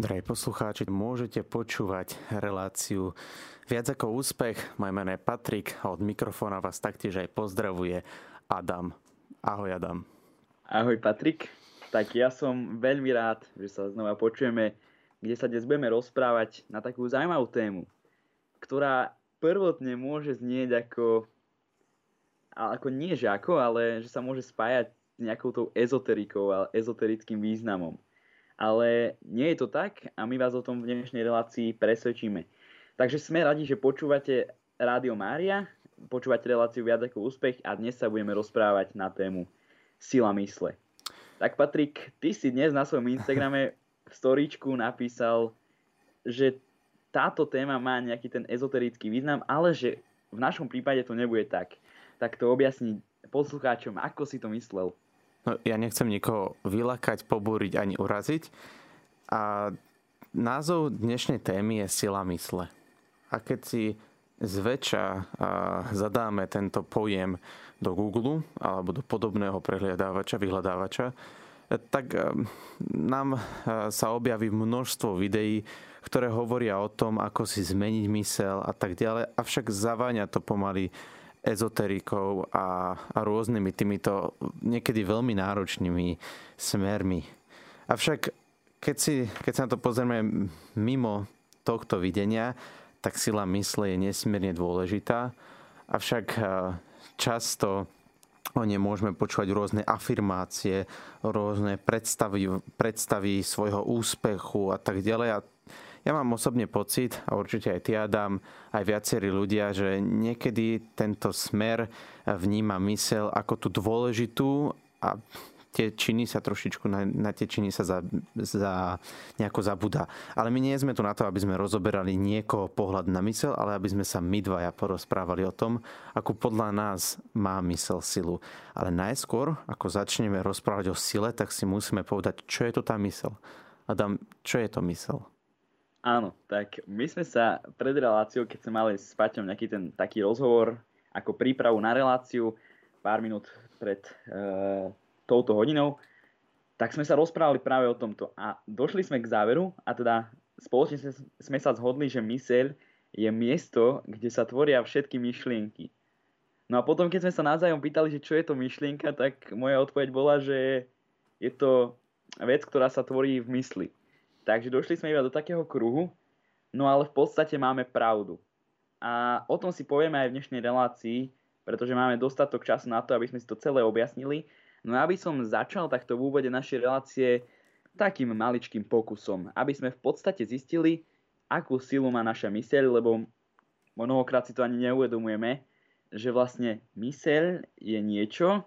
Drahí poslucháči, môžete počúvať reláciu Viac ako úspech. Moje meno je Patrik a od mikrofóna vás taktiež aj pozdravuje Adam. Ahoj Adam. Ahoj Patrik. Tak ja som veľmi rád, že sa znova počujeme, kde sa dnes budeme rozprávať na takú zaujímavú tému, ktorá prvotne môže znieť ako, ako nie že ako, ale že sa môže spájať s nejakou tou ezoterikou a ezoterickým významom ale nie je to tak a my vás o tom v dnešnej relácii presvedčíme. Takže sme radi, že počúvate Rádio Mária, počúvate reláciu Viac ako úspech a dnes sa budeme rozprávať na tému Sila mysle. Tak Patrik, ty si dnes na svojom Instagrame v storíčku napísal, že táto téma má nejaký ten ezoterický význam, ale že v našom prípade to nebude tak. Tak to objasni poslucháčom, ako si to myslel. No, ja nechcem nikoho vylakať, pobúriť ani uraziť. A názov dnešnej témy je sila mysle. A keď si zväčša zadáme tento pojem do Google alebo do podobného prehliadávača, vyhľadávača, tak nám sa objaví množstvo videí, ktoré hovoria o tom, ako si zmeniť mysel a tak ďalej. Avšak zaváňa to pomaly ezoterikou a, a rôznymi týmito niekedy veľmi náročnými smermi. Avšak keď, si, keď sa na to pozrieme mimo tohto videnia, tak sila mysle je nesmierne dôležitá. Avšak eh, často o nej môžeme počúvať rôzne afirmácie, rôzne predstavy, predstavy svojho úspechu a tak ďalej. A ja mám osobne pocit, a určite aj ty Adam, aj viacerí ľudia, že niekedy tento smer vníma mysel ako tú dôležitú a tie činy sa trošičku, na, na tie činy sa za, za, nejako zabúda. Ale my nie sme tu na to, aby sme rozoberali niekoho pohľad na mysel, ale aby sme sa my dvaja porozprávali o tom, ako podľa nás má mysel silu. Ale najskôr, ako začneme rozprávať o sile, tak si musíme povedať, čo je to tá mysel. Adam, čo je to mysel? Áno, tak my sme sa pred reláciou, keď sme mali s Paťom nejaký ten taký rozhovor ako prípravu na reláciu pár minút pred e, touto hodinou, tak sme sa rozprávali práve o tomto a došli sme k záveru a teda spoločne sme sa zhodli, že myseľ je miesto, kde sa tvoria všetky myšlienky. No a potom, keď sme sa navzájom pýtali, že čo je to myšlienka, tak moja odpoveď bola, že je to vec, ktorá sa tvorí v mysli. Takže došli sme iba do takého kruhu, no ale v podstate máme pravdu. A o tom si povieme aj v dnešnej relácii, pretože máme dostatok času na to, aby sme si to celé objasnili. No aby som začal takto v úvode našej relácie takým maličkým pokusom, aby sme v podstate zistili, akú silu má naša myseľ, lebo mnohokrát si to ani neuvedomujeme, že vlastne myseľ je niečo,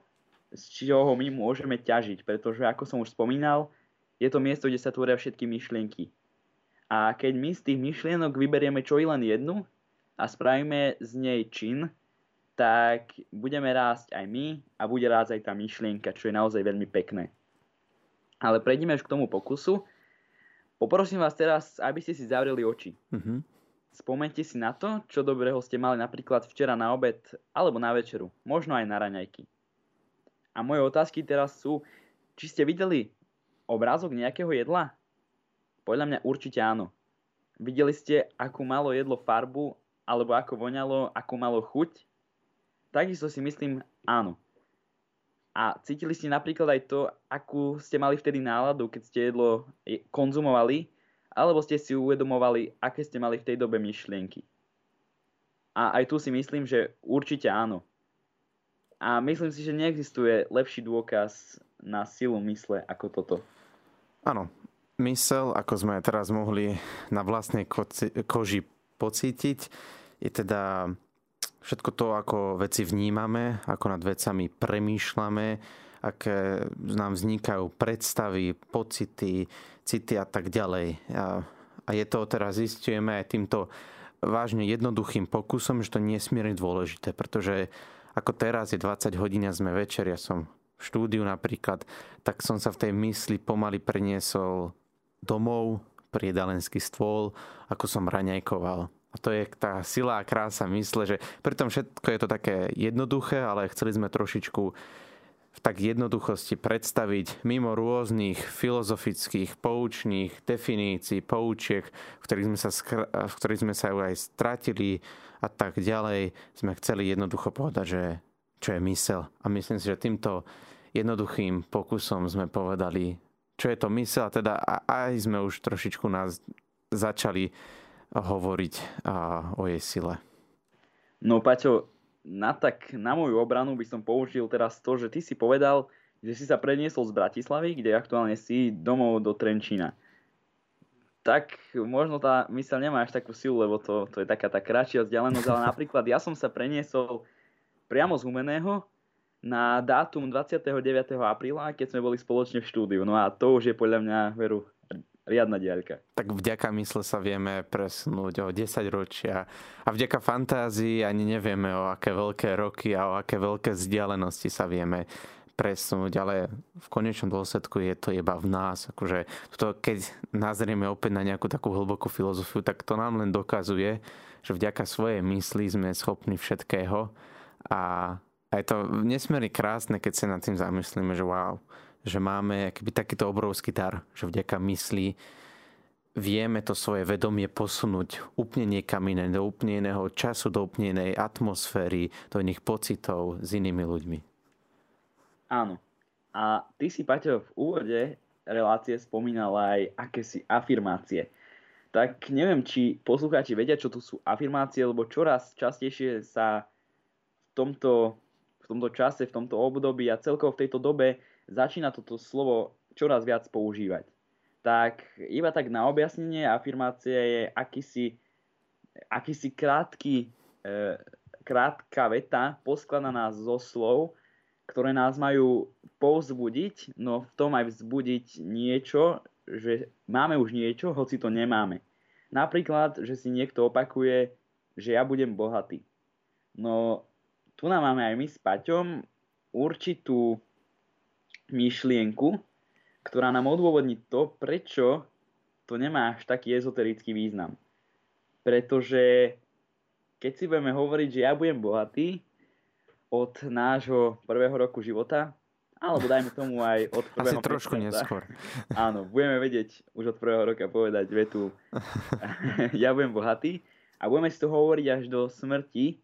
z čoho my môžeme ťažiť, pretože ako som už spomínal, je to miesto, kde sa tvoria všetky myšlienky. A keď my z tých myšlienok vyberieme čo i len jednu a spravíme z nej čin, tak budeme rásť aj my a bude rásť aj tá myšlienka, čo je naozaj veľmi pekné. Ale prejdeme už k tomu pokusu. Poprosím vás teraz, aby ste si zavreli oči. Mm-hmm. Spomente si na to, čo dobrého ste mali napríklad včera na obed alebo na večeru, možno aj na raňajky. A moje otázky teraz sú, či ste videli obrázok nejakého jedla? Podľa mňa určite áno. Videli ste, akú malo jedlo farbu, alebo ako voňalo, akú malo chuť? Takisto si myslím áno. A cítili ste napríklad aj to, akú ste mali vtedy náladu, keď ste jedlo konzumovali, alebo ste si uvedomovali, aké ste mali v tej dobe myšlienky. A aj tu si myslím, že určite áno. A myslím si, že neexistuje lepší dôkaz na silu mysle ako toto. Áno, mysel, ako sme teraz mohli na vlastnej koži pocítiť, je teda všetko to, ako veci vnímame, ako nad vecami premýšľame, aké nám vznikajú predstavy, pocity, city a tak ďalej. A, je to teraz zistujeme aj týmto vážne jednoduchým pokusom, že to je nesmierne dôležité, pretože ako teraz je 20 hodín a sme večer, ja som štúdiu napríklad, tak som sa v tej mysli pomaly preniesol domov, pri jedalenský stôl, ako som raňajkoval. A to je tá sila a krása mysle, že pritom všetko je to také jednoduché, ale chceli sme trošičku v tak jednoduchosti predstaviť mimo rôznych filozofických, poučných definícií, poučiek, v ktorých sme sa, v ktorých sme sa aj stratili a tak ďalej, sme chceli jednoducho povedať, že čo je mysel. A myslím si, že týmto jednoduchým pokusom sme povedali, čo je to mysel, a teda aj sme už trošičku nás začali hovoriť o jej sile. No Paťo, na, tak, na moju obranu by som použil teraz to, že ty si povedal, že si sa preniesol z Bratislavy, kde aktuálne si domov do Trenčína. Tak možno tá myseľ nemá až takú silu, lebo to, to je taká tá kratšia vzdialenosť, ale napríklad ja som sa preniesol priamo z Humeného na dátum 29. apríla, keď sme boli spoločne v štúdiu. No a to už je podľa mňa, veru, riadna diaľka. Tak vďaka mysle sa vieme presunúť o 10 ročia a vďaka fantázii ani nevieme o aké veľké roky a o aké veľké vzdialenosti sa vieme presunúť, ale v konečnom dôsledku je to iba v nás. Akože to, keď nazrieme opäť na nejakú takú hlbokú filozofiu, tak to nám len dokazuje, že vďaka svojej mysli sme schopní všetkého a, a je to nesmierne krásne, keď sa nad tým zamyslíme, že wow, že máme akýby takýto obrovský dar, že vďaka mysli vieme to svoje vedomie posunúť úplne niekam iné, do úplne iného času, do úplne inej atmosféry, do iných pocitov s inými ľuďmi. Áno. A ty si, Paťo, v úvode relácie spomínal aj akési afirmácie. Tak neviem, či poslucháči vedia, čo tu sú afirmácie, lebo čoraz častejšie sa tomto, v tomto čase, v tomto období a celkovo v tejto dobe začína toto slovo čoraz viac používať. Tak iba tak na objasnenie afirmácie je akýsi, akýsi krátky, e, krátka veta poskladaná zo slov, ktoré nás majú povzbudiť, no v tom aj vzbudiť niečo, že máme už niečo, hoci to nemáme. Napríklad, že si niekto opakuje, že ja budem bohatý. No tu nám máme aj my s Paťom určitú myšlienku, ktorá nám odôvodní to, prečo to nemá až taký ezoterický význam. Pretože keď si budeme hovoriť, že ja budem bohatý od nášho prvého roku života, alebo dajme tomu aj od prvého Asi trošku neskôr. Áno, budeme vedieť už od prvého roka povedať vetu ja budem bohatý a budeme si to hovoriť až do smrti,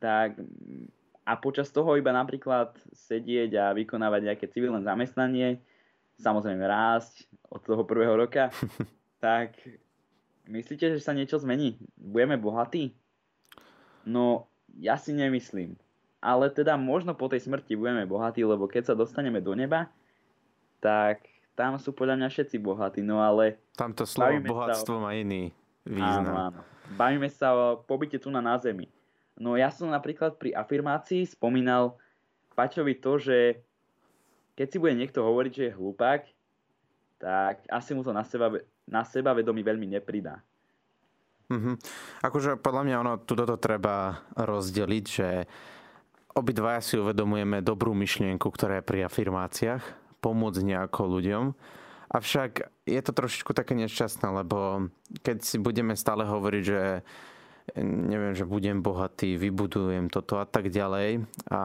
tak a počas toho iba napríklad sedieť a vykonávať nejaké civilné zamestnanie, samozrejme rásť od toho prvého roka, tak myslíte, že sa niečo zmení? Budeme bohatí? No, ja si nemyslím. Ale teda možno po tej smrti budeme bohatí, lebo keď sa dostaneme do neba, tak tam sú podľa mňa všetci bohatí, no ale... Tamto slovo bohatstvo o... má iný význam. Áno, áno. Bavíme sa o pobyte tu na, na zemi. No ja som napríklad pri afirmácii spomínal Paťovi to, že keď si bude niekto hovoriť, že je hlupák, tak asi mu to na seba, na seba vedomí veľmi nepridá. Mm-hmm. Akože podľa mňa ono, tu toto treba rozdeliť, že obidvaja si uvedomujeme dobrú myšlienku, ktorá je pri afirmáciách, pomôcť nejako ľuďom. Avšak je to trošičku také nešťastné, lebo keď si budeme stále hovoriť, že neviem, že budem bohatý, vybudujem toto a tak ďalej. A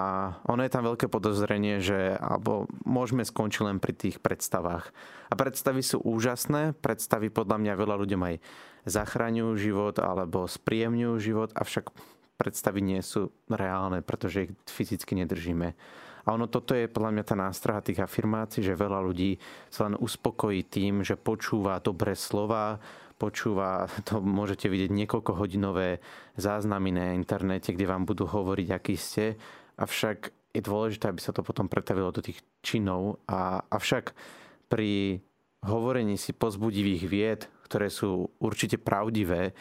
ono je tam veľké podozrenie, že alebo môžeme skončiť len pri tých predstavách. A predstavy sú úžasné, predstavy podľa mňa veľa ľuďom aj zachraňujú život alebo spríjemňujú život, avšak predstavy nie sú reálne, pretože ich fyzicky nedržíme. A ono toto je podľa mňa tá nástraha tých afirmácií, že veľa ľudí sa len uspokojí tým, že počúva dobré slova, počúva, to môžete vidieť niekoľko hodinové záznamy na internete, kde vám budú hovoriť, aký ste. Avšak je dôležité, aby sa to potom pretavilo do tých činov. A, avšak pri hovorení si pozbudivých vied, ktoré sú určite pravdivé,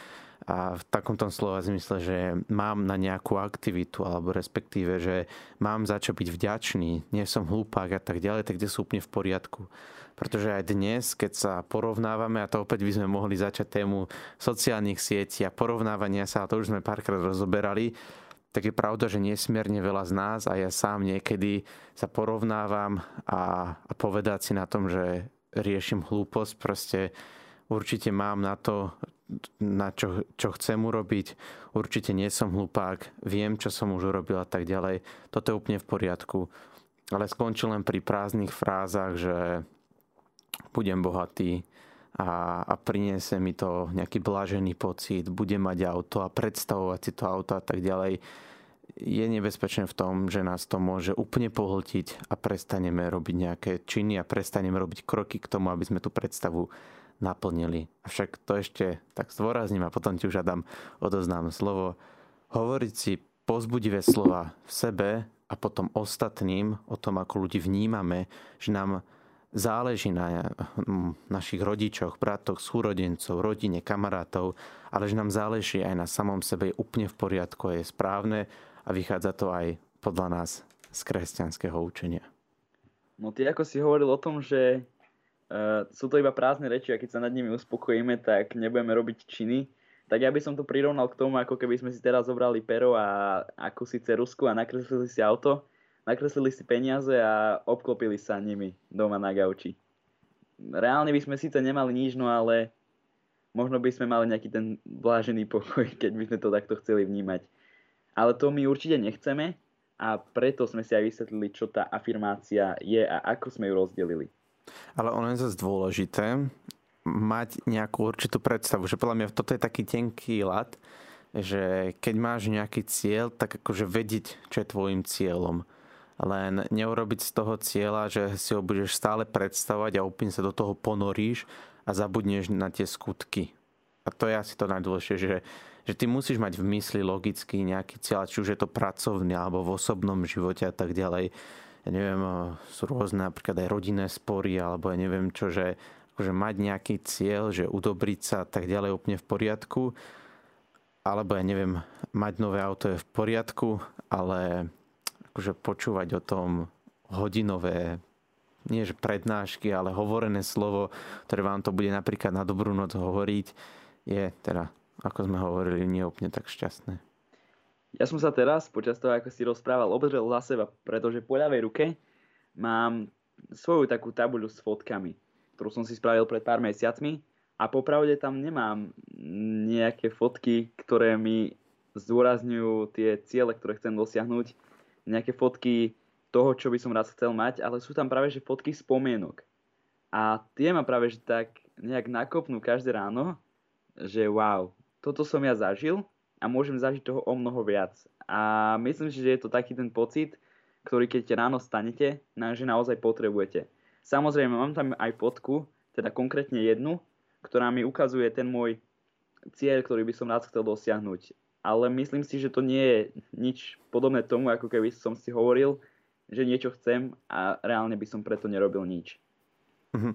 a v takomto slova zmysle, že mám na nejakú aktivitu, alebo respektíve, že mám za čo byť vďačný, nie som hlupák a tak ďalej, tak kde sú úplne v poriadku. Pretože aj dnes, keď sa porovnávame, a to opäť by sme mohli začať tému sociálnych sietí a porovnávania sa, a to už sme párkrát rozoberali, tak je pravda, že nesmierne veľa z nás a ja sám niekedy sa porovnávam a, a povedať si na tom, že riešim hlúposť, proste určite mám na to, na čo, čo chcem urobiť, určite nie som hlupák, viem, čo som už urobil a tak ďalej. Toto je úplne v poriadku ale skončil len pri prázdnych frázach, že budem bohatý a, a priniesie mi to nejaký blažený pocit, budem mať auto a predstavovať si to auto a tak ďalej, je nebezpečné v tom, že nás to môže úplne pohltiť a prestaneme robiť nejaké činy a prestaneme robiť kroky k tomu, aby sme tú predstavu naplnili. Avšak to ešte tak zdôrazním a potom ti už Adam odoznám slovo. Hovoriť si pozbudivé slova v sebe a potom ostatným o tom, ako ľudí vnímame, že nám záleží na hm, našich rodičoch, bratoch, súrodencov, rodine, kamarátov, ale že nám záleží aj na samom sebe je úplne v poriadku, je správne a vychádza to aj podľa nás z kresťanského učenia. No ty ako si hovoril o tom, že uh, sú to iba prázdne reči a keď sa nad nimi uspokojíme, tak nebudeme robiť činy, tak ja by som to prirovnal k tomu, ako keby sme si teraz zobrali pero a ako si cerusku a nakreslili si auto nakreslili si peniaze a obklopili sa nimi doma na gauči. Reálne by sme síce nemali nič, no ale možno by sme mali nejaký ten blážený pokoj, keď by sme to takto chceli vnímať. Ale to my určite nechceme a preto sme si aj vysvetlili, čo tá afirmácia je a ako sme ju rozdelili. Ale ono je zase dôležité mať nejakú určitú predstavu, že podľa mňa toto je taký tenký lat, že keď máš nejaký cieľ, tak akože vedieť, čo je tvojim cieľom len neurobiť z toho cieľa, že si ho budeš stále predstavovať a úplne sa do toho ponoríš a zabudneš na tie skutky. A to je asi to najdôležšie, že, že ty musíš mať v mysli logicky nejaký cieľ, či už je to pracovný alebo v osobnom živote a tak ďalej. Ja neviem, sú rôzne napríklad aj rodinné spory alebo ja neviem čo, že akože mať nejaký cieľ, že udobriť sa a tak ďalej úplne v poriadku. Alebo ja neviem, mať nové auto je v poriadku, ale akože počúvať o tom hodinové nie že prednášky, ale hovorené slovo, ktoré vám to bude napríklad na dobrú noc hovoriť, je teda, ako sme hovorili, nie tak šťastné. Ja som sa teraz, počas toho, ako si rozprával, obzrel za seba, pretože po ľavej ruke mám svoju takú tabuľu s fotkami, ktorú som si spravil pred pár mesiacmi a popravde tam nemám nejaké fotky, ktoré mi zdôrazňujú tie ciele, ktoré chcem dosiahnuť nejaké fotky toho, čo by som raz chcel mať, ale sú tam práve že fotky spomienok. A tie ma práve že tak nejak nakopnú každé ráno, že wow, toto som ja zažil a môžem zažiť toho o mnoho viac. A myslím si, že je to taký ten pocit, ktorý keď ráno stanete, že naozaj potrebujete. Samozrejme, mám tam aj fotku, teda konkrétne jednu, ktorá mi ukazuje ten môj cieľ, ktorý by som rád chcel dosiahnuť ale myslím si, že to nie je nič podobné tomu, ako keby som si hovoril, že niečo chcem a reálne by som preto nerobil nič. Mm-hmm.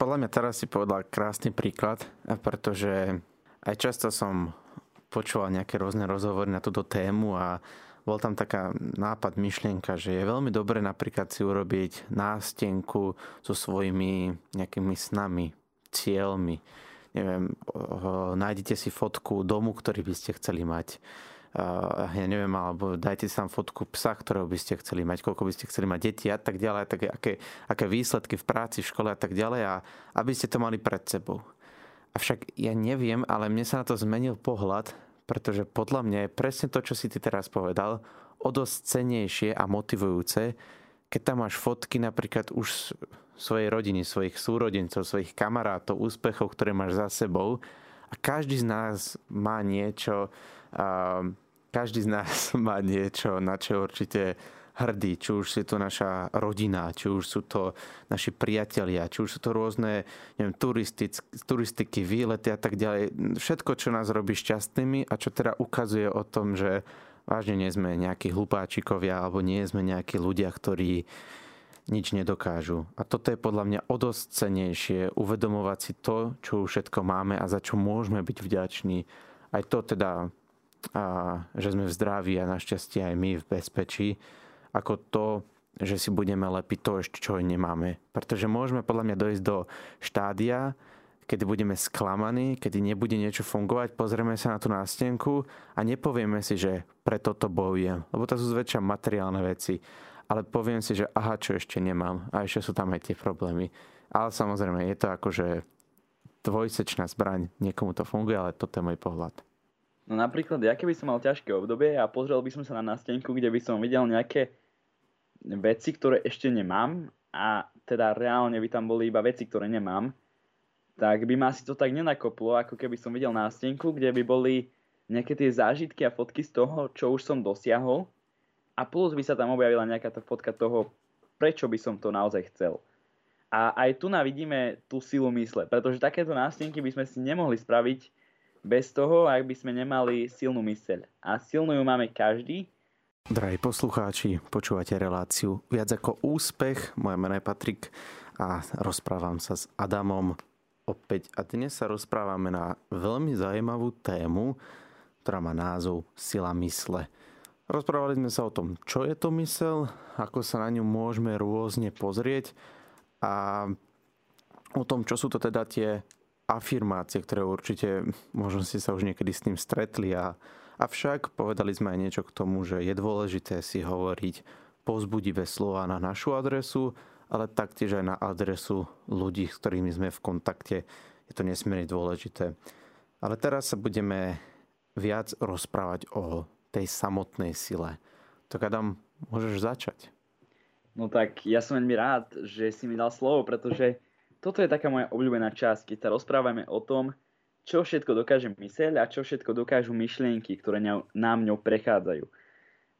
Podľa mňa teraz si povedal krásny príklad, pretože aj často som počúval nejaké rôzne rozhovory na túto tému a bol tam taká nápad, myšlienka, že je veľmi dobre napríklad si urobiť nástenku so svojimi nejakými snami, cieľmi neviem, nájdete si fotku domu, ktorý by ste chceli mať. Ja neviem, alebo dajte si tam fotku psa, ktorého by ste chceli mať, koľko by ste chceli mať deti a tak ďalej, tak aké, aké výsledky v práci, v škole a tak ďalej a aby ste to mali pred sebou. Avšak ja neviem, ale mne sa na to zmenil pohľad, pretože podľa mňa je presne to, čo si ty teraz povedal, o dosť cenejšie a motivujúce, keď tam máš fotky napríklad už svojej rodiny, svojich súrodencov, svojich kamarátov, úspechov, ktoré máš za sebou a každý z nás má niečo, každý z nás má niečo, na čo určite hrdí, či už je to naša rodina, či už sú to naši priatelia, či už sú to rôzne neviem, turistiky, výlety a tak ďalej. Všetko, čo nás robí šťastnými a čo teda ukazuje o tom, že vážne nie sme nejakí hlupáčikovia alebo nie sme nejakí ľudia, ktorí nič nedokážu. A toto je podľa mňa o dosť cenejšie uvedomovať si to, čo všetko máme a za čo môžeme byť vďační. Aj to teda, a, že sme v zdraví a našťastie aj my v bezpečí, ako to, že si budeme lepiť to ešte, čo nemáme. Pretože môžeme podľa mňa dojsť do štádia, kedy budeme sklamaní, kedy nebude niečo fungovať, pozrieme sa na tú nástenku a nepovieme si, že pre toto bojujem. Lebo to sú zväčša materiálne veci ale poviem si, že aha, čo ešte nemám a ešte sú tam aj tie problémy. Ale samozrejme, je to akože dvojsečná zbraň. Niekomu to funguje, ale toto je môj pohľad. No napríklad, ja keby som mal ťažké obdobie a pozrel by som sa na nástenku, kde by som videl nejaké veci, ktoré ešte nemám a teda reálne by tam boli iba veci, ktoré nemám, tak by ma asi to tak nenakoplo, ako keby som videl nástenku, kde by boli nejaké tie zážitky a fotky z toho, čo už som dosiahol a plus by sa tam objavila nejaká tá fotka toho, prečo by som to naozaj chcel. A aj tu vidíme tú silu mysle, pretože takéto nástenky by sme si nemohli spraviť bez toho, ak by sme nemali silnú myseľ. A silnú ju máme každý. Drahí poslucháči, počúvate reláciu Viac ako úspech. Moje meno je Patrik a rozprávam sa s Adamom opäť. A dnes sa rozprávame na veľmi zaujímavú tému, ktorá má názov Sila mysle. Rozprávali sme sa o tom, čo je to mysel, ako sa na ňu môžeme rôzne pozrieť a o tom, čo sú to teda tie afirmácie, ktoré určite možno ste sa už niekedy s tým stretli. A, avšak povedali sme aj niečo k tomu, že je dôležité si hovoriť povzbudivé slova na našu adresu, ale taktiež aj na adresu ľudí, s ktorými sme v kontakte. Je to nesmierne dôležité. Ale teraz sa budeme viac rozprávať o tej samotnej sile. Tak Adam, môžeš začať. No tak ja som veľmi rád, že si mi dal slovo, pretože toto je taká moja obľúbená časť, keď sa rozprávame o tom, čo všetko dokáže myseľ a čo všetko dokážu myšlienky, ktoré nám ňou prechádzajú.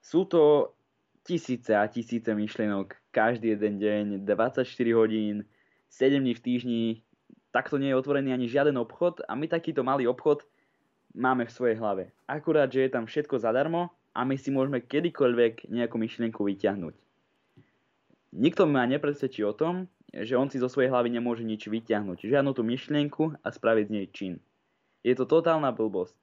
Sú to tisíce a tisíce myšlienok každý jeden deň, 24 hodín, 7 dní v týždni. Takto nie je otvorený ani žiaden obchod a my takýto malý obchod máme v svojej hlave. Akurát, že je tam všetko zadarmo a my si môžeme kedykoľvek nejakú myšlienku vyťahnuť. Nikto ma nepresvedčí o tom, že on si zo svojej hlavy nemôže nič vyťahnuť, žiadnu tú myšlienku a spraviť z nej čin. Je to totálna blbosť,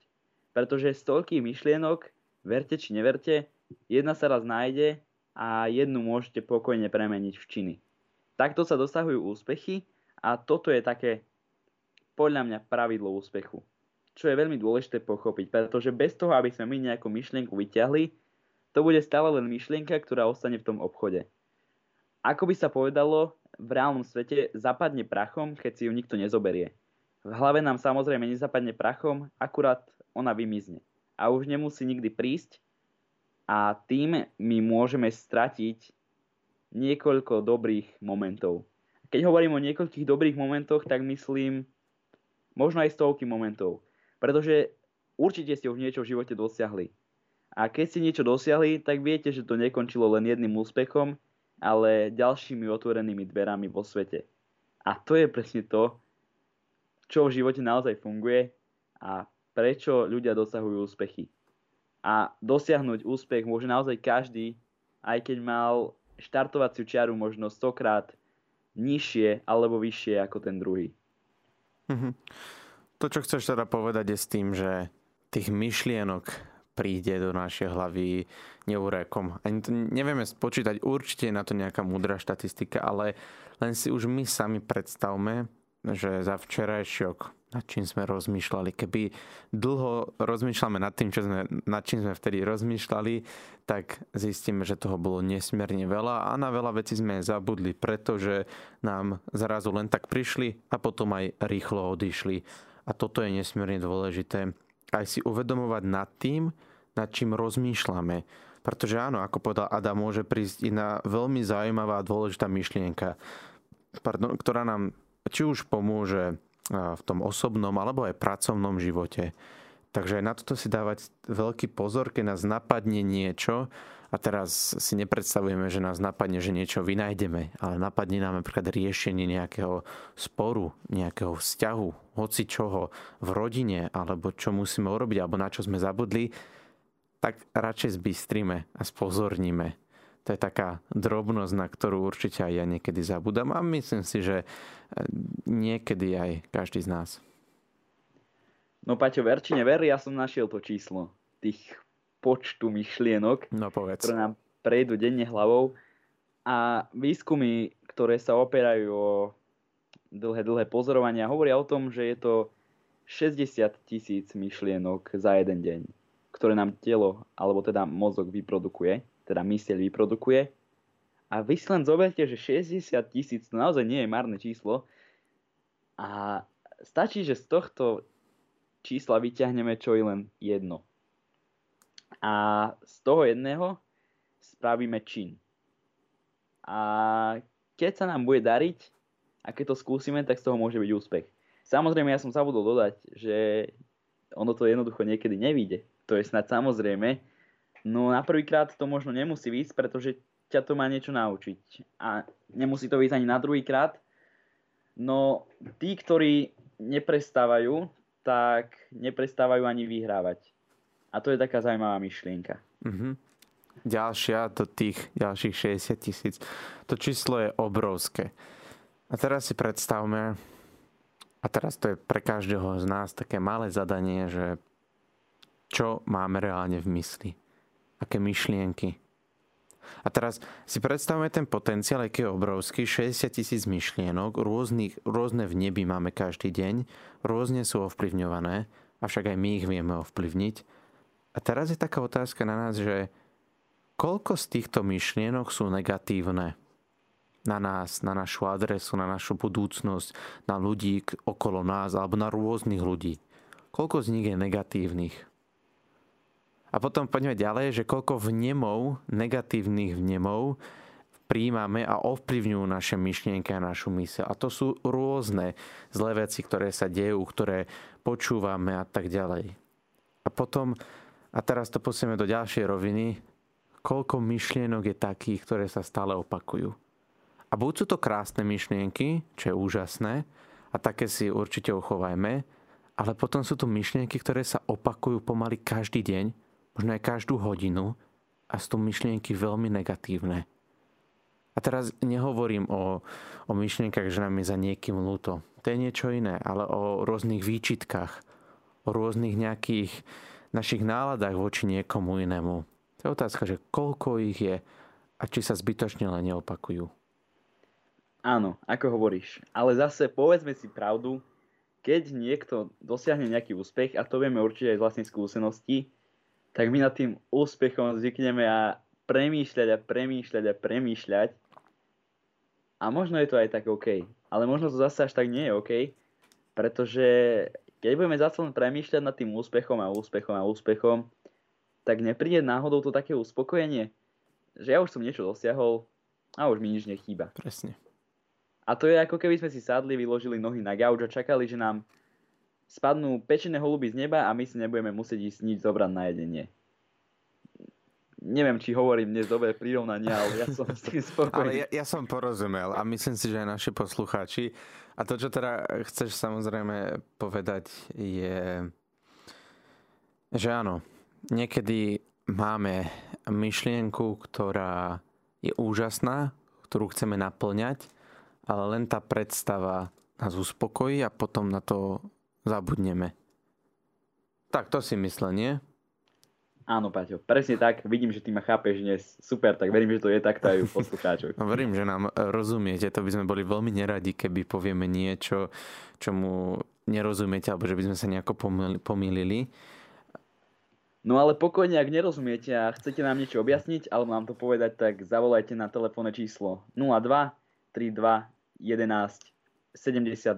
pretože z toľkých myšlienok, verte či neverte, jedna sa raz nájde a jednu môžete pokojne premeniť v činy. Takto sa dosahujú úspechy a toto je také podľa mňa pravidlo úspechu. Čo je veľmi dôležité pochopiť, pretože bez toho, aby sme my nejakú myšlienku vyťahli, to bude stále len myšlienka, ktorá ostane v tom obchode ako by sa povedalo, v reálnom svete zapadne prachom, keď si ju nikto nezoberie. V hlave nám samozrejme nezapadne prachom, akurát ona vymizne. A už nemusí nikdy prísť a tým my môžeme stratiť niekoľko dobrých momentov. Keď hovorím o niekoľkých dobrých momentoch, tak myslím možno aj stovky momentov. Pretože určite ste už niečo v živote dosiahli. A keď ste niečo dosiahli, tak viete, že to nekončilo len jedným úspechom, ale ďalšími otvorenými dverami vo svete. A to je presne to, čo v živote naozaj funguje a prečo ľudia dosahujú úspechy. A dosiahnuť úspech môže naozaj každý, aj keď mal štartovaciu čiaru možno stokrát nižšie alebo vyššie ako ten druhý. Mhm. To, čo chceš teda povedať, je s tým, že tých myšlienok príde do našej hlavy neurékom. Ani to nevieme spočítať, určite je na to nejaká múdra štatistika, ale len si už my sami predstavme, že za včerajšok, nad čím sme rozmýšľali, keby dlho rozmýšľame nad tým, čo sme, nad čím sme vtedy rozmýšľali, tak zistíme, že toho bolo nesmierne veľa a na veľa vecí sme zabudli, pretože nám zrazu len tak prišli a potom aj rýchlo odišli. A toto je nesmierne dôležité aj si uvedomovať nad tým, nad čím rozmýšľame. Pretože áno, ako povedal Adam, môže prísť iná veľmi zaujímavá a dôležitá myšlienka, pardon, ktorá nám či už pomôže v tom osobnom alebo aj pracovnom živote. Takže aj na toto si dávať veľký pozor, keď nás napadne niečo, a teraz si nepredstavujeme, že nás napadne, že niečo vynajdeme, ale napadne nám napríklad riešenie nejakého sporu, nejakého vzťahu, hoci čoho v rodine, alebo čo musíme urobiť, alebo na čo sme zabudli, tak radšej zbystríme a spozorníme. To je taká drobnosť, na ktorú určite aj ja niekedy zabudám a myslím si, že niekedy aj každý z nás. No Paťo, ver či never, ja som našiel to číslo tých počtu myšlienok, no, povedz. ktoré nám prejdú denne hlavou. A výskumy, ktoré sa operajú o dlhé, dlhé pozorovania, hovoria o tom, že je to 60 tisíc myšlienok za jeden deň, ktoré nám telo, alebo teda mozog vyprodukuje, teda myseľ vyprodukuje. A vy si len zoberte, že 60 tisíc to naozaj nie je marné číslo. A stačí, že z tohto čísla vyťahneme čo i len jedno a z toho jedného spravíme čin. a keď sa nám bude dariť a keď to skúsime, tak z toho môže byť úspech. Samozrejme, ja som zabudol dodať, že ono to jednoducho niekedy nevíde. To je snad samozrejme. No na prvýkrát to možno nemusí výjsť, pretože ťa to má niečo naučiť. A nemusí to výjsť ani na druhýkrát. No tí, ktorí neprestávajú, tak neprestávajú ani vyhrávať. A to je taká zaujímavá myšlienka. Mm-hmm. Ďalšia do tých ďalších 60 tisíc. To číslo je obrovské. A teraz si predstavme, a teraz to je pre každého z nás také malé zadanie, že čo máme reálne v mysli. Aké myšlienky. A teraz si predstavme ten potenciál, aký je obrovský, 60 tisíc myšlienok, rôznych, rôzne v nebi máme každý deň, rôzne sú ovplyvňované, avšak aj my ich vieme ovplyvniť. A teraz je taká otázka na nás, že koľko z týchto myšlienok sú negatívne na nás, na našu adresu, na našu budúcnosť, na ľudí okolo nás alebo na rôznych ľudí. Koľko z nich je negatívnych? A potom poďme ďalej, že koľko vnemov, negatívnych vnemov príjmame a ovplyvňujú naše myšlienky a našu mysel. A to sú rôzne zlé veci, ktoré sa dejú, ktoré počúvame a tak ďalej. A potom, a teraz to posieme do ďalšej roviny, koľko myšlienok je takých, ktoré sa stále opakujú. A buď sú to krásne myšlienky, čo je úžasné, a také si určite uchovajme, ale potom sú tu myšlienky, ktoré sa opakujú pomaly každý deň možno aj každú hodinu a sú to myšlienky veľmi negatívne. A teraz nehovorím o, o myšlienkach, že nám je za niekým ľúto. To je niečo iné, ale o rôznych výčitkách, o rôznych nejakých našich náladách voči niekomu inému. To je otázka, že koľko ich je a či sa zbytočne len neopakujú. Áno, ako hovoríš. Ale zase povedzme si pravdu, keď niekto dosiahne nejaký úspech, a to vieme určite aj z vlastnej skúsenosti, tak my nad tým úspechom zvykneme a premýšľať a premýšľať a premýšľať. A možno je to aj tak OK. Ale možno to zase až tak nie je OK, pretože keď budeme zase len premýšľať nad tým úspechom a úspechom a úspechom, tak nepríde náhodou to také uspokojenie, že ja už som niečo dosiahol a už mi nič nechýba. Presne. A to je ako keby sme si sadli, vyložili nohy na gauč a čakali, že nám spadnú pečené holuby z neba a my si nebudeme musieť ísť nič zobrať na jedenie. Neviem, či hovorím dnes dobré prirovnanie, ale ja som s tým spokojný. Ale ja, ja som porozumel a myslím si, že aj naši poslucháči. A to, čo teda chceš samozrejme povedať, je, že áno, niekedy máme myšlienku, ktorá je úžasná, ktorú chceme naplňať, ale len tá predstava nás uspokojí a potom na to zabudneme. Tak to si myslel, nie? Áno, Paťo, presne tak. Vidím, že ty ma chápeš dnes. Super, tak verím, že to je takto aj u poslucháčov. No, verím, že nám e, rozumiete. To by sme boli veľmi neradi, keby povieme niečo, čomu nerozumiete, alebo že by sme sa nejako pomýlili. No ale pokojne, ak nerozumiete a chcete nám niečo objasniť, alebo nám to povedať, tak zavolajte na telefónne číslo 02 32 11 72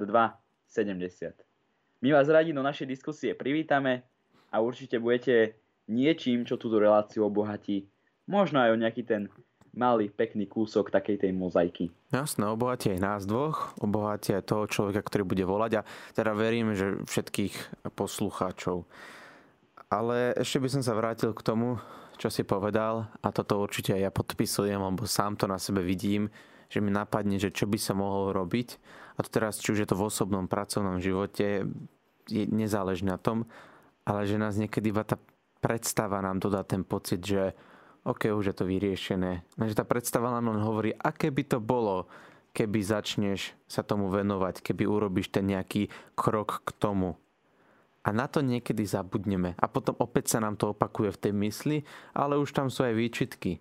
70. My vás radi do našej diskusie privítame a určite budete niečím, čo túto reláciu obohatí. Možno aj o nejaký ten malý, pekný kúsok takej tej mozaiky. Jasné, obohatí aj nás dvoch, obohatí aj toho človeka, ktorý bude volať a teda verím, že všetkých poslucháčov. Ale ešte by som sa vrátil k tomu, čo si povedal a toto určite aj ja podpisujem, lebo sám to na sebe vidím, že mi napadne, že čo by som mohol robiť. A to teraz, či už je to v osobnom, pracovnom živote, je, nezáleží na tom, ale že nás niekedy iba tá predstava nám dodá ten pocit, že OK, už je to vyriešené. Že tá predstava nám len hovorí, aké by to bolo, keby začneš sa tomu venovať, keby urobíš ten nejaký krok k tomu. A na to niekedy zabudneme. A potom opäť sa nám to opakuje v tej mysli, ale už tam sú aj výčitky.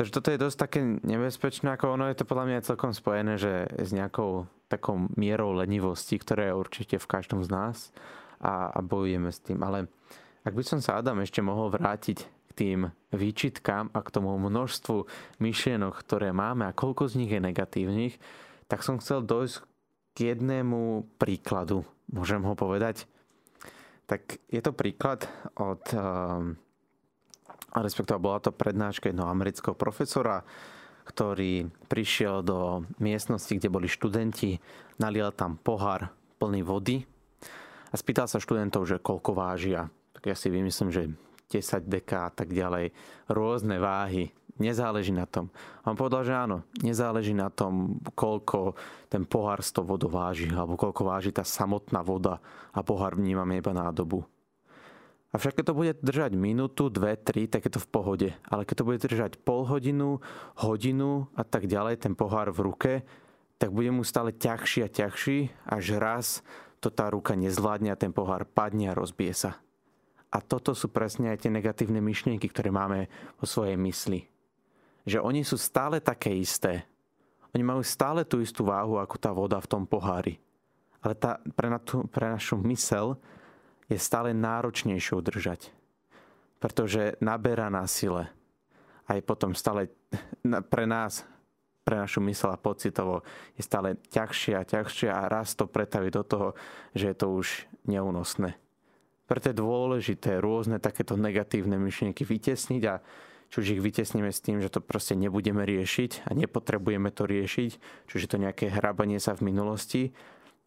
Takže toto je dosť také nebezpečné, ako ono je to podľa mňa celkom spojené, že s nejakou takou mierou lenivosti, ktorá je určite v každom z nás a, a bojujeme s tým. Ale ak by som sa Adam ešte mohol vrátiť k tým výčitkám a k tomu množstvu myšlienok, ktoré máme a koľko z nich je negatívnych, tak som chcel dojsť k jednému príkladu. Môžem ho povedať? Tak je to príklad od um, respektíve bola to prednáška jednoho amerického profesora, ktorý prišiel do miestnosti, kde boli študenti, nalial tam pohár plný vody a spýtal sa študentov, že koľko vážia. Ja si vymyslím, že 10 deka a tak ďalej. Rôzne váhy. Nezáleží na tom. A on povedal, že áno, nezáleží na tom, koľko ten pohár s tou vodou váži, alebo koľko váži tá samotná voda a pohár vnímame iba nádobu. Avšak keď to bude držať minútu, dve, tri, tak je to v pohode. Ale keď to bude držať pol hodinu, hodinu a tak ďalej, ten pohár v ruke, tak bude mu stále ťažší a ťažší, až raz to tá ruka nezvládne a ten pohár padne a rozbije sa. A toto sú presne aj tie negatívne myšlienky, ktoré máme vo svojej mysli. Že oni sú stále také isté. Oni majú stále tú istú váhu ako tá voda v tom pohári. Ale tá, pre, na tú, pre našu mysel je stále náročnejšie udržať. Pretože naberá na sile. Aj potom stále pre nás, pre našu mysel a pocitovo je stále ťažšie a ťažšie a raz to pretaví do toho, že je to už neúnosné. Preto je dôležité rôzne takéto negatívne myšlienky vytesniť a či už ich vytesníme s tým, že to proste nebudeme riešiť a nepotrebujeme to riešiť, čiže to nejaké hrabanie sa v minulosti,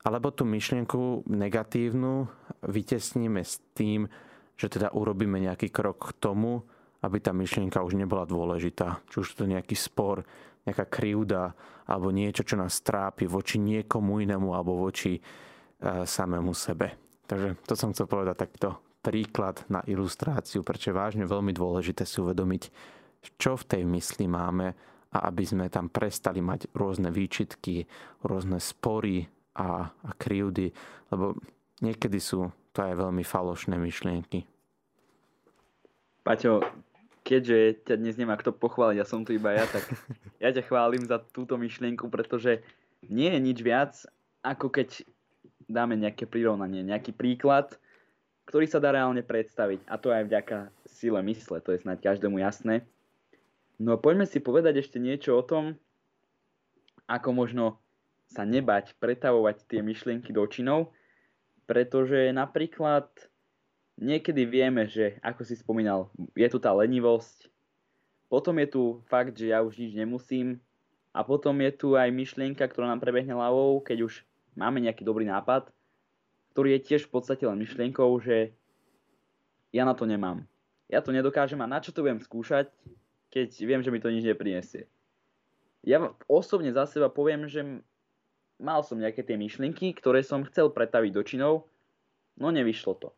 alebo tú myšlienku negatívnu vytesníme s tým, že teda urobíme nejaký krok k tomu, aby tá myšlienka už nebola dôležitá. Či už to nejaký spor, nejaká krivda, alebo niečo, čo nás trápi voči niekomu inému, alebo voči e, samému sebe. Takže to som chcel povedať takto príklad na ilustráciu, prečo je vážne veľmi dôležité si uvedomiť, čo v tej mysli máme a aby sme tam prestali mať rôzne výčitky, rôzne spory, a, a krivdy, lebo niekedy sú to aj veľmi falošné myšlienky. Paťo, keďže ťa dnes nemá kto pochváliť, ja som tu iba ja, tak ja ťa chválim za túto myšlienku, pretože nie je nič viac, ako keď dáme nejaké prirovnanie, nejaký príklad, ktorý sa dá reálne predstaviť. A to aj vďaka sile mysle, to je snáď každému jasné. No poďme si povedať ešte niečo o tom, ako možno sa nebať pretavovať tie myšlienky do činov, pretože napríklad niekedy vieme, že ako si spomínal, je tu tá lenivosť, potom je tu fakt, že ja už nič nemusím a potom je tu aj myšlienka, ktorá nám prebehne hlavou, keď už máme nejaký dobrý nápad, ktorý je tiež v podstate len myšlienkou, že ja na to nemám. Ja to nedokážem a na čo to budem skúšať, keď viem, že mi to nič neprinesie. Ja osobne za seba poviem, že mal som nejaké tie myšlienky, ktoré som chcel pretaviť do činov, no nevyšlo to.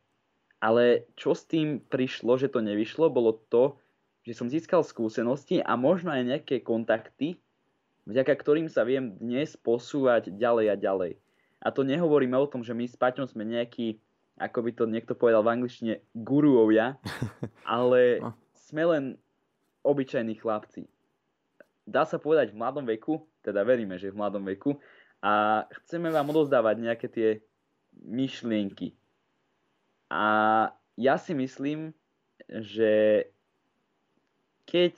Ale čo s tým prišlo, že to nevyšlo, bolo to, že som získal skúsenosti a možno aj nejaké kontakty, vďaka ktorým sa viem dnes posúvať ďalej a ďalej. A to nehovoríme o tom, že my s Paťom sme nejakí, ako by to niekto povedal v angličtine, guruovia, ale no. sme len obyčajní chlapci. Dá sa povedať v mladom veku, teda veríme, že v mladom veku, a chceme vám odozdávať nejaké tie myšlienky. A ja si myslím, že keď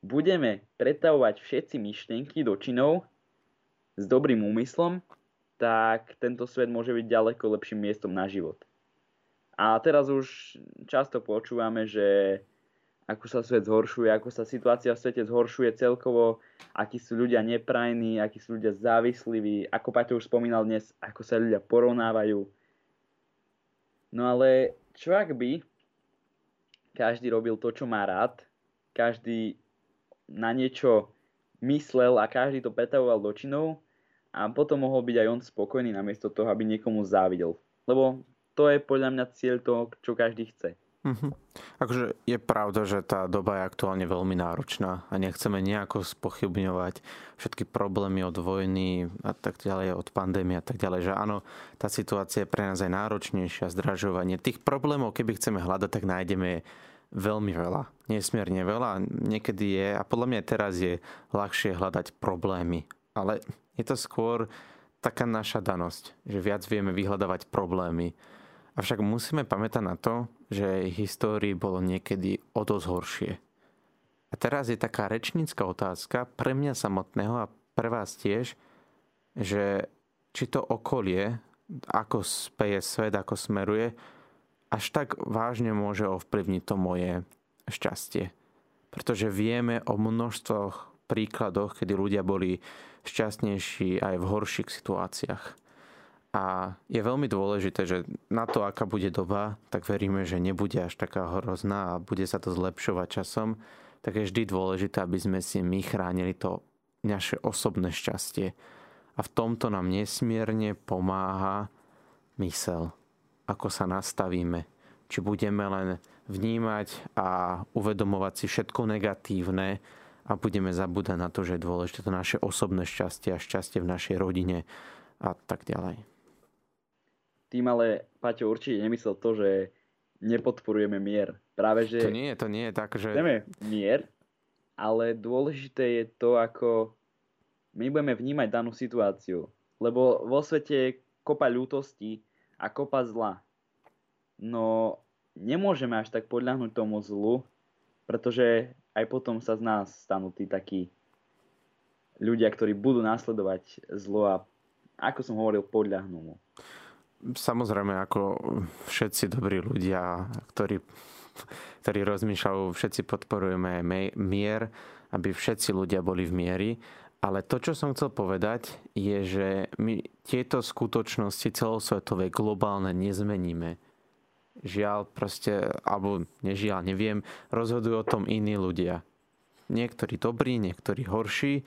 budeme pretavovať všetci myšlienky do činov s dobrým úmyslom, tak tento svet môže byť ďaleko lepším miestom na život. A teraz už často počúvame, že ako sa svet zhoršuje, ako sa situácia v svete zhoršuje celkovo, akí sú ľudia neprajní, akí sú ľudia závislí, ako Paťo už spomínal dnes, ako sa ľudia porovnávajú. No ale čo ak by každý robil to, čo má rád, každý na niečo myslel a každý to pretavoval do činov a potom mohol byť aj on spokojný namiesto toho, aby niekomu závidel. Lebo to je podľa mňa cieľ toho, čo každý chce. Mm-hmm. Akože je pravda, že tá doba je aktuálne veľmi náročná a nechceme nejako spochybňovať všetky problémy od vojny a tak ďalej, od pandémie a tak ďalej, že áno, tá situácia je pre nás aj náročnejšia, zdražovanie. Tých problémov, keby chceme hľadať, tak nájdeme veľmi veľa, nesmierne veľa. Niekedy je, a podľa mňa teraz je ľahšie hľadať problémy, ale je to skôr taká naša danosť, že viac vieme vyhľadávať problémy Avšak musíme pamätať na to, že histórii bolo niekedy o dosť horšie. A teraz je taká rečnícka otázka pre mňa samotného a pre vás tiež, že či to okolie, ako speje svet, ako smeruje, až tak vážne môže ovplyvniť to moje šťastie. Pretože vieme o množstvoch príkladoch, kedy ľudia boli šťastnejší aj v horších situáciách. A je veľmi dôležité, že na to, aká bude doba, tak veríme, že nebude až taká hrozná a bude sa to zlepšovať časom, tak je vždy dôležité, aby sme si my chránili to naše osobné šťastie. A v tomto nám nesmierne pomáha mysel, ako sa nastavíme. Či budeme len vnímať a uvedomovať si všetko negatívne, a budeme zabúdať na to, že je dôležité to naše osobné šťastie a šťastie v našej rodine a tak ďalej. Tým ale, Paťo, určite nemyslel to, že nepodporujeme mier. Práve, že... To nie, to nie je tak, že... Chceme mier, ale dôležité je to, ako my budeme vnímať danú situáciu. Lebo vo svete je kopa ľútosti a kopa zla. No nemôžeme až tak podľahnuť tomu zlu, pretože aj potom sa z nás stanú tí takí ľudia, ktorí budú následovať zlo a ako som hovoril, podľahnú mu. Samozrejme, ako všetci dobrí ľudia, ktorí, ktorí rozmýšľajú, všetci podporujeme mier, aby všetci ľudia boli v miery. Ale to, čo som chcel povedať, je, že my tieto skutočnosti celosvetové, globálne nezmeníme žiaľ proste, alebo nežiaľ, neviem, rozhodujú o tom iní ľudia. Niektorí dobrí, niektorí horší,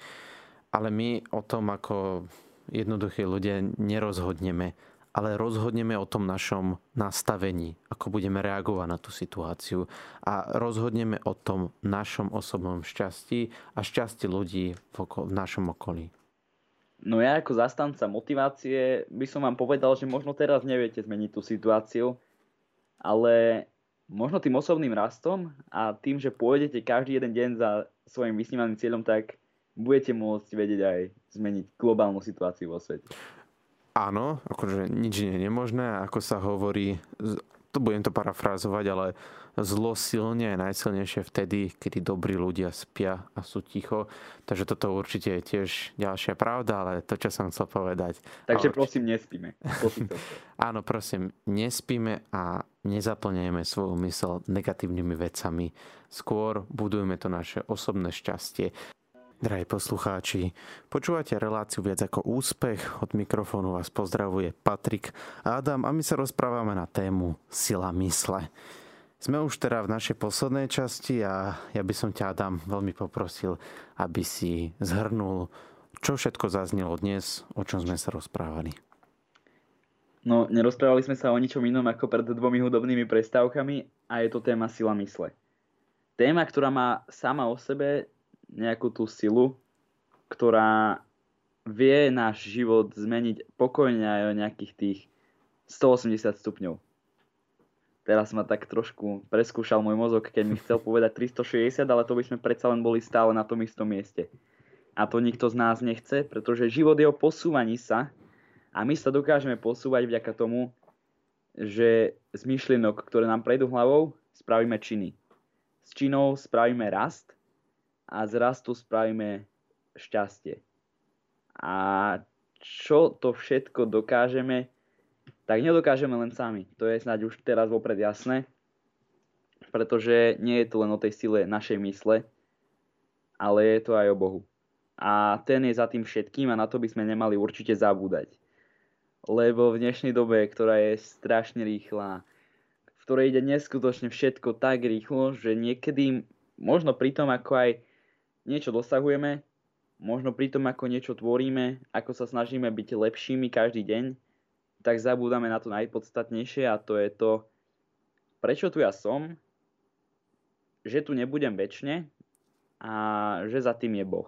ale my o tom ako jednoduchí ľudia nerozhodneme, ale rozhodneme o tom našom nastavení, ako budeme reagovať na tú situáciu a rozhodneme o tom našom osobnom šťastí a šťastí ľudí v, oko- v našom okolí. No ja ako zastanca motivácie by som vám povedal, že možno teraz neviete zmeniť tú situáciu, ale možno tým osobným rastom a tým, že pôjdete každý jeden deň za svojim vysnívaným cieľom, tak budete môcť vedieť aj zmeniť globálnu situáciu vo svete. Áno, akože nič nie je nemožné, ako sa hovorí, to budem to parafrázovať, ale zlo silne je najsilnejšie vtedy, kedy dobrí ľudia spia a sú ticho. Takže toto určite je tiež ďalšia pravda, ale to, čo som chcel povedať. Takže ale... prosím, nespíme. Áno, prosím, nespíme a nezaplňajme svoju mysel negatívnymi vecami. Skôr budujeme to naše osobné šťastie. Drahí poslucháči, počúvate reláciu viac ako úspech. Od mikrofónu vás pozdravuje Patrik a Adam a my sa rozprávame na tému sila mysle. Sme už teda v našej poslednej časti a ja by som ťa, Adam, veľmi poprosil, aby si zhrnul, čo všetko zaznelo dnes, o čom sme sa rozprávali. No, nerozprávali sme sa o ničom inom ako pred dvomi hudobnými prestávkami a je to téma sila mysle. Téma, ktorá má sama o sebe nejakú tú silu, ktorá vie náš život zmeniť pokojne aj o nejakých tých 180 stupňov teraz ma tak trošku preskúšal môj mozog, keď mi chcel povedať 360, ale to by sme predsa len boli stále na tom istom mieste. A to nikto z nás nechce, pretože život je o posúvaní sa a my sa dokážeme posúvať vďaka tomu, že z myšlienok, ktoré nám prejdú hlavou, spravíme činy. S činou spravíme rast a z rastu spravíme šťastie. A čo to všetko dokážeme, tak nedokážeme len sami. To je snáď už teraz vopred jasné, pretože nie je to len o tej sile našej mysle, ale je to aj o Bohu. A ten je za tým všetkým a na to by sme nemali určite zabúdať. Lebo v dnešnej dobe, ktorá je strašne rýchla, v ktorej ide neskutočne všetko tak rýchlo, že niekedy možno pri tom, ako aj niečo dosahujeme, možno pri tom, ako niečo tvoríme, ako sa snažíme byť lepšími každý deň, tak zabúdame na to najpodstatnejšie a to je to, prečo tu ja som, že tu nebudem väčšine a že za tým je Boh.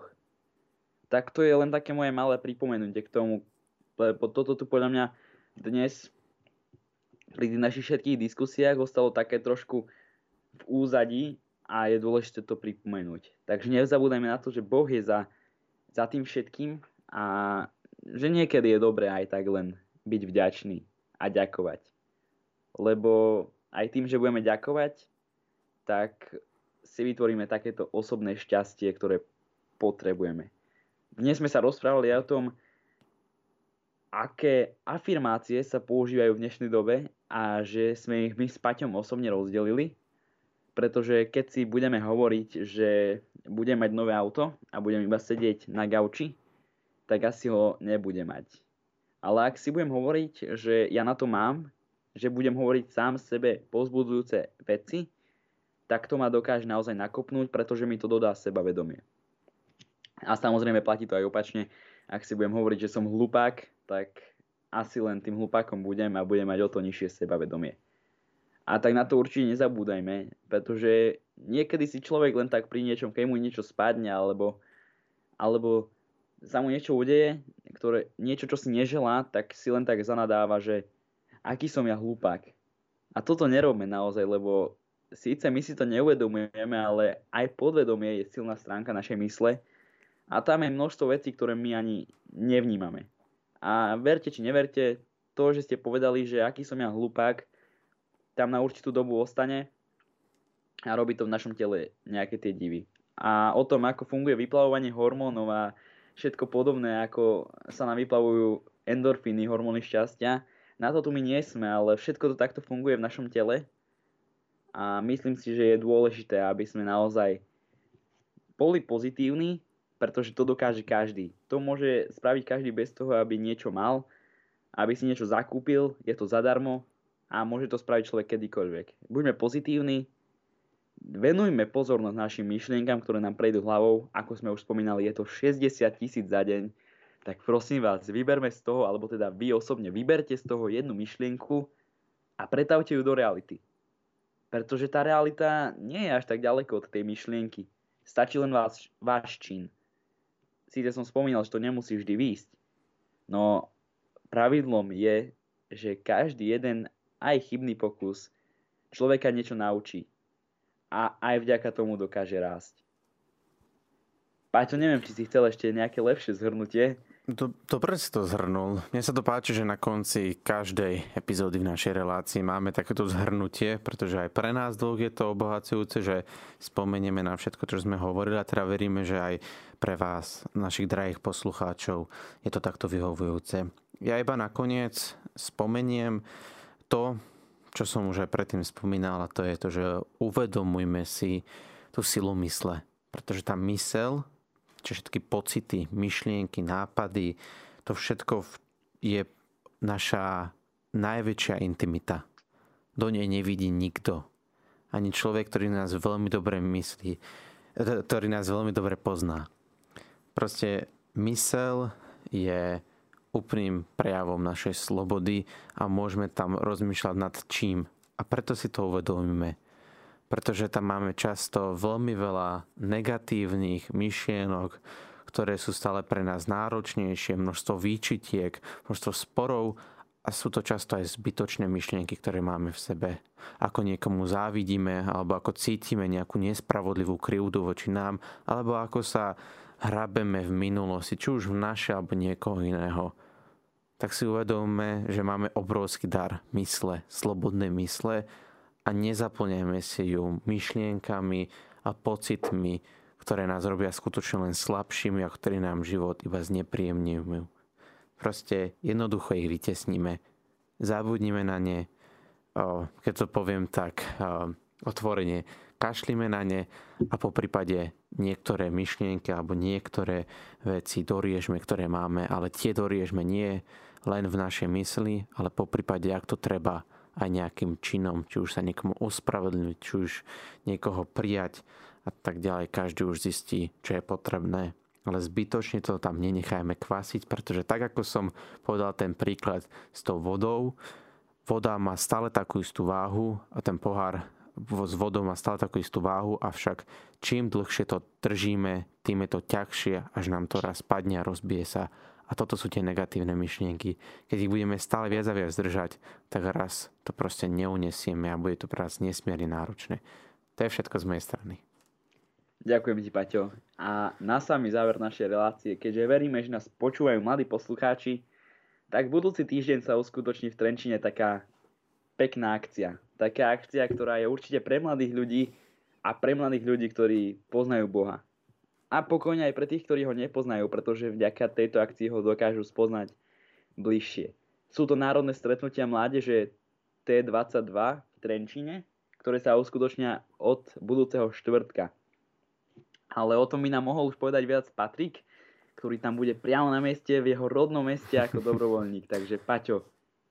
Tak to je len také moje malé pripomenutie k tomu, lebo toto tu podľa mňa dnes pri našich všetkých diskusiách ostalo také trošku v úzadí a je dôležité to pripomenúť. Takže nezabúdajme na to, že Boh je za, za tým všetkým a že niekedy je dobré aj tak len byť vďačný a ďakovať. Lebo aj tým, že budeme ďakovať, tak si vytvoríme takéto osobné šťastie, ktoré potrebujeme. Dnes sme sa rozprávali o tom, aké afirmácie sa používajú v dnešnej dobe a že sme ich my s Paťom osobne rozdelili. pretože keď si budeme hovoriť, že budem mať nové auto a budem iba sedieť na gauči, tak asi ho nebude mať. Ale ak si budem hovoriť, že ja na to mám, že budem hovoriť sám sebe pozbudzujúce veci, tak to ma dokáže naozaj nakopnúť, pretože mi to dodá sebavedomie. A samozrejme platí to aj opačne. Ak si budem hovoriť, že som hlupák, tak asi len tým hlupákom budem a budem mať o to nižšie sebavedomie. A tak na to určite nezabúdajme, pretože niekedy si človek len tak pri niečom, keď mu niečo spadne, alebo, alebo sa mu niečo udeje, ktoré, niečo, čo si neželá, tak si len tak zanadáva, že aký som ja hlupák. A toto nerobme naozaj, lebo síce my si to neuvedomujeme, ale aj podvedomie je silná stránka našej mysle a tam je množstvo vecí, ktoré my ani nevnímame. A verte či neverte, to, že ste povedali, že aký som ja hlupák, tam na určitú dobu ostane a robí to v našom tele nejaké tie divy. A o tom, ako funguje vyplavovanie hormónov a všetko podobné, ako sa nám vyplavujú endorfíny, hormóny šťastia, na to tu my nie sme, ale všetko to takto funguje v našom tele a myslím si, že je dôležité, aby sme naozaj boli pozitívni, pretože to dokáže každý. To môže spraviť každý bez toho, aby niečo mal, aby si niečo zakúpil, je to zadarmo, a môže to spraviť človek kedykoľvek. Buďme pozitívni, venujme pozornosť našim myšlienkam, ktoré nám prejdú hlavou. Ako sme už spomínali, je to 60 tisíc za deň. Tak prosím vás, vyberme z toho, alebo teda vy osobne vyberte z toho jednu myšlienku a pretavte ju do reality. Pretože tá realita nie je až tak ďaleko od tej myšlienky. Stačí len vás, váš čin. Síce som spomínal, že to nemusí vždy výjsť. No pravidlom je, že každý jeden aj chybný pokus človeka niečo naučí. A aj vďaka tomu dokáže rásť. Paťo, neviem, či si chcel ešte nejaké lepšie zhrnutie. Dobre si to zhrnul. Mne sa to páči, že na konci každej epizódy v našej relácii máme takéto zhrnutie, pretože aj pre nás dlho je to obohacujúce, že spomenieme na všetko, čo sme hovorili a teda veríme, že aj pre vás, našich drahých poslucháčov, je to takto vyhovujúce. Ja iba nakoniec spomeniem, to, čo som už aj predtým spomínal, a to je to, že uvedomujme si tú silu mysle. Pretože tá mysel, či všetky pocity, myšlienky, nápady, to všetko je naša najväčšia intimita. Do nej nevidí nikto. Ani človek, ktorý nás veľmi dobre myslí, ktorý nás veľmi dobre pozná. Proste mysel je úplným prejavom našej slobody a môžeme tam rozmýšľať nad čím. A preto si to uvedomíme. Pretože tam máme často veľmi veľa negatívnych myšlienok, ktoré sú stále pre nás náročnejšie, množstvo výčitiek, množstvo sporov a sú to často aj zbytočné myšlienky, ktoré máme v sebe. Ako niekomu závidíme, alebo ako cítime nejakú nespravodlivú krivdu voči nám, alebo ako sa hrabeme v minulosti, či už v naše alebo niekoho iného tak si uvedomme, že máme obrovský dar mysle, slobodné mysle a nezaplňajme si ju myšlienkami a pocitmi, ktoré nás robia skutočne len slabšími a ktorí nám život iba znepríjemňujú. Proste jednoducho ich vytesníme. Zabudnime na ne, keď to poviem tak otvorene, kašlíme na ne a po prípade niektoré myšlienky alebo niektoré veci doriežme, ktoré máme, ale tie doriežme nie len v našej mysli, ale po prípade, ak to treba, aj nejakým činom, či už sa niekomu ospravedlniť, či už niekoho prijať a tak ďalej. Každý už zistí, čo je potrebné. Ale zbytočne to tam nenechajme kvasiť, pretože tak ako som povedal ten príklad s tou vodou, voda má stále takú istú váhu a ten pohár s vodou má stále takú istú váhu, avšak čím dlhšie to držíme, tým je to ťažšie, až nám to raz padne a rozbije sa a toto sú tie negatívne myšlienky. Keď ich budeme stále viac a viac držať, tak raz to proste neunesieme a bude to pre nás nesmierne náročné. To je všetko z mojej strany. Ďakujem ti, Paťo. A na samý záver našej relácie, keďže veríme, že nás počúvajú mladí poslucháči, tak budúci týždeň sa uskutoční v Trenčine taká pekná akcia. Taká akcia, ktorá je určite pre mladých ľudí a pre mladých ľudí, ktorí poznajú Boha a pokojne aj pre tých, ktorí ho nepoznajú, pretože vďaka tejto akcii ho dokážu spoznať bližšie. Sú to národné stretnutia mládeže T22 v Trenčine, ktoré sa uskutočnia od budúceho štvrtka. Ale o tom by nám mohol už povedať viac Patrik, ktorý tam bude priamo na mieste, v jeho rodnom meste ako dobrovoľník. Takže Paťo,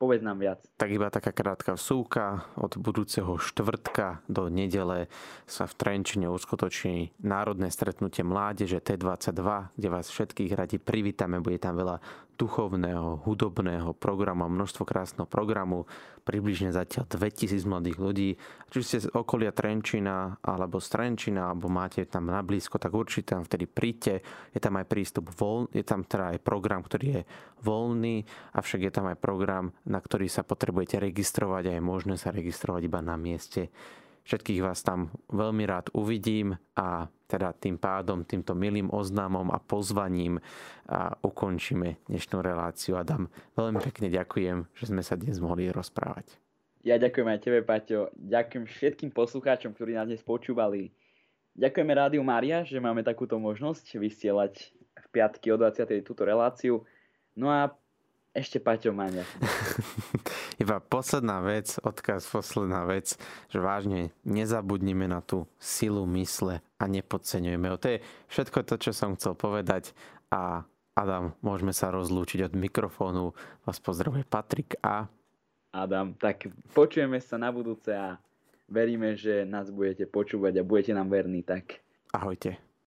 Povedz nám viac. Tak iba taká krátka vsúka. Od budúceho štvrtka do nedele sa v Trenčine uskutoční národné stretnutie mládeže T22, kde vás všetkých radi privítame. Bude tam veľa duchovného, hudobného programu, množstvo krásneho programu, približne zatiaľ 2000 mladých ľudí. Či ste z okolia Trenčina alebo z Trenčina, alebo máte tam na blízko, tak určite tam vtedy príďte. Je tam aj prístup voľ, je tam teda aj program, ktorý je voľný, avšak je tam aj program, na ktorý sa potrebujete registrovať a je možné sa registrovať iba na mieste. Všetkých vás tam veľmi rád uvidím a teda tým pádom, týmto milým oznámom a pozvaním a ukončíme dnešnú reláciu. Adam, veľmi pekne ďakujem, že sme sa dnes mohli rozprávať. Ja ďakujem aj tebe, Paťo. Ďakujem všetkým poslucháčom, ktorí nás dnes počúvali. Ďakujeme Rádiu Mária, že máme takúto možnosť vysielať v piatky o 20. túto reláciu. No a ešte Paťo má Iba posledná vec, odkaz, posledná vec, že vážne nezabudnime na tú silu mysle a nepodceňujeme ho. To je všetko to, čo som chcel povedať a Adam, môžeme sa rozlúčiť od mikrofónu. Vás pozdravuje Patrik a... Adam, tak počujeme sa na budúce a veríme, že nás budete počúvať a budete nám verní, tak... Ahojte.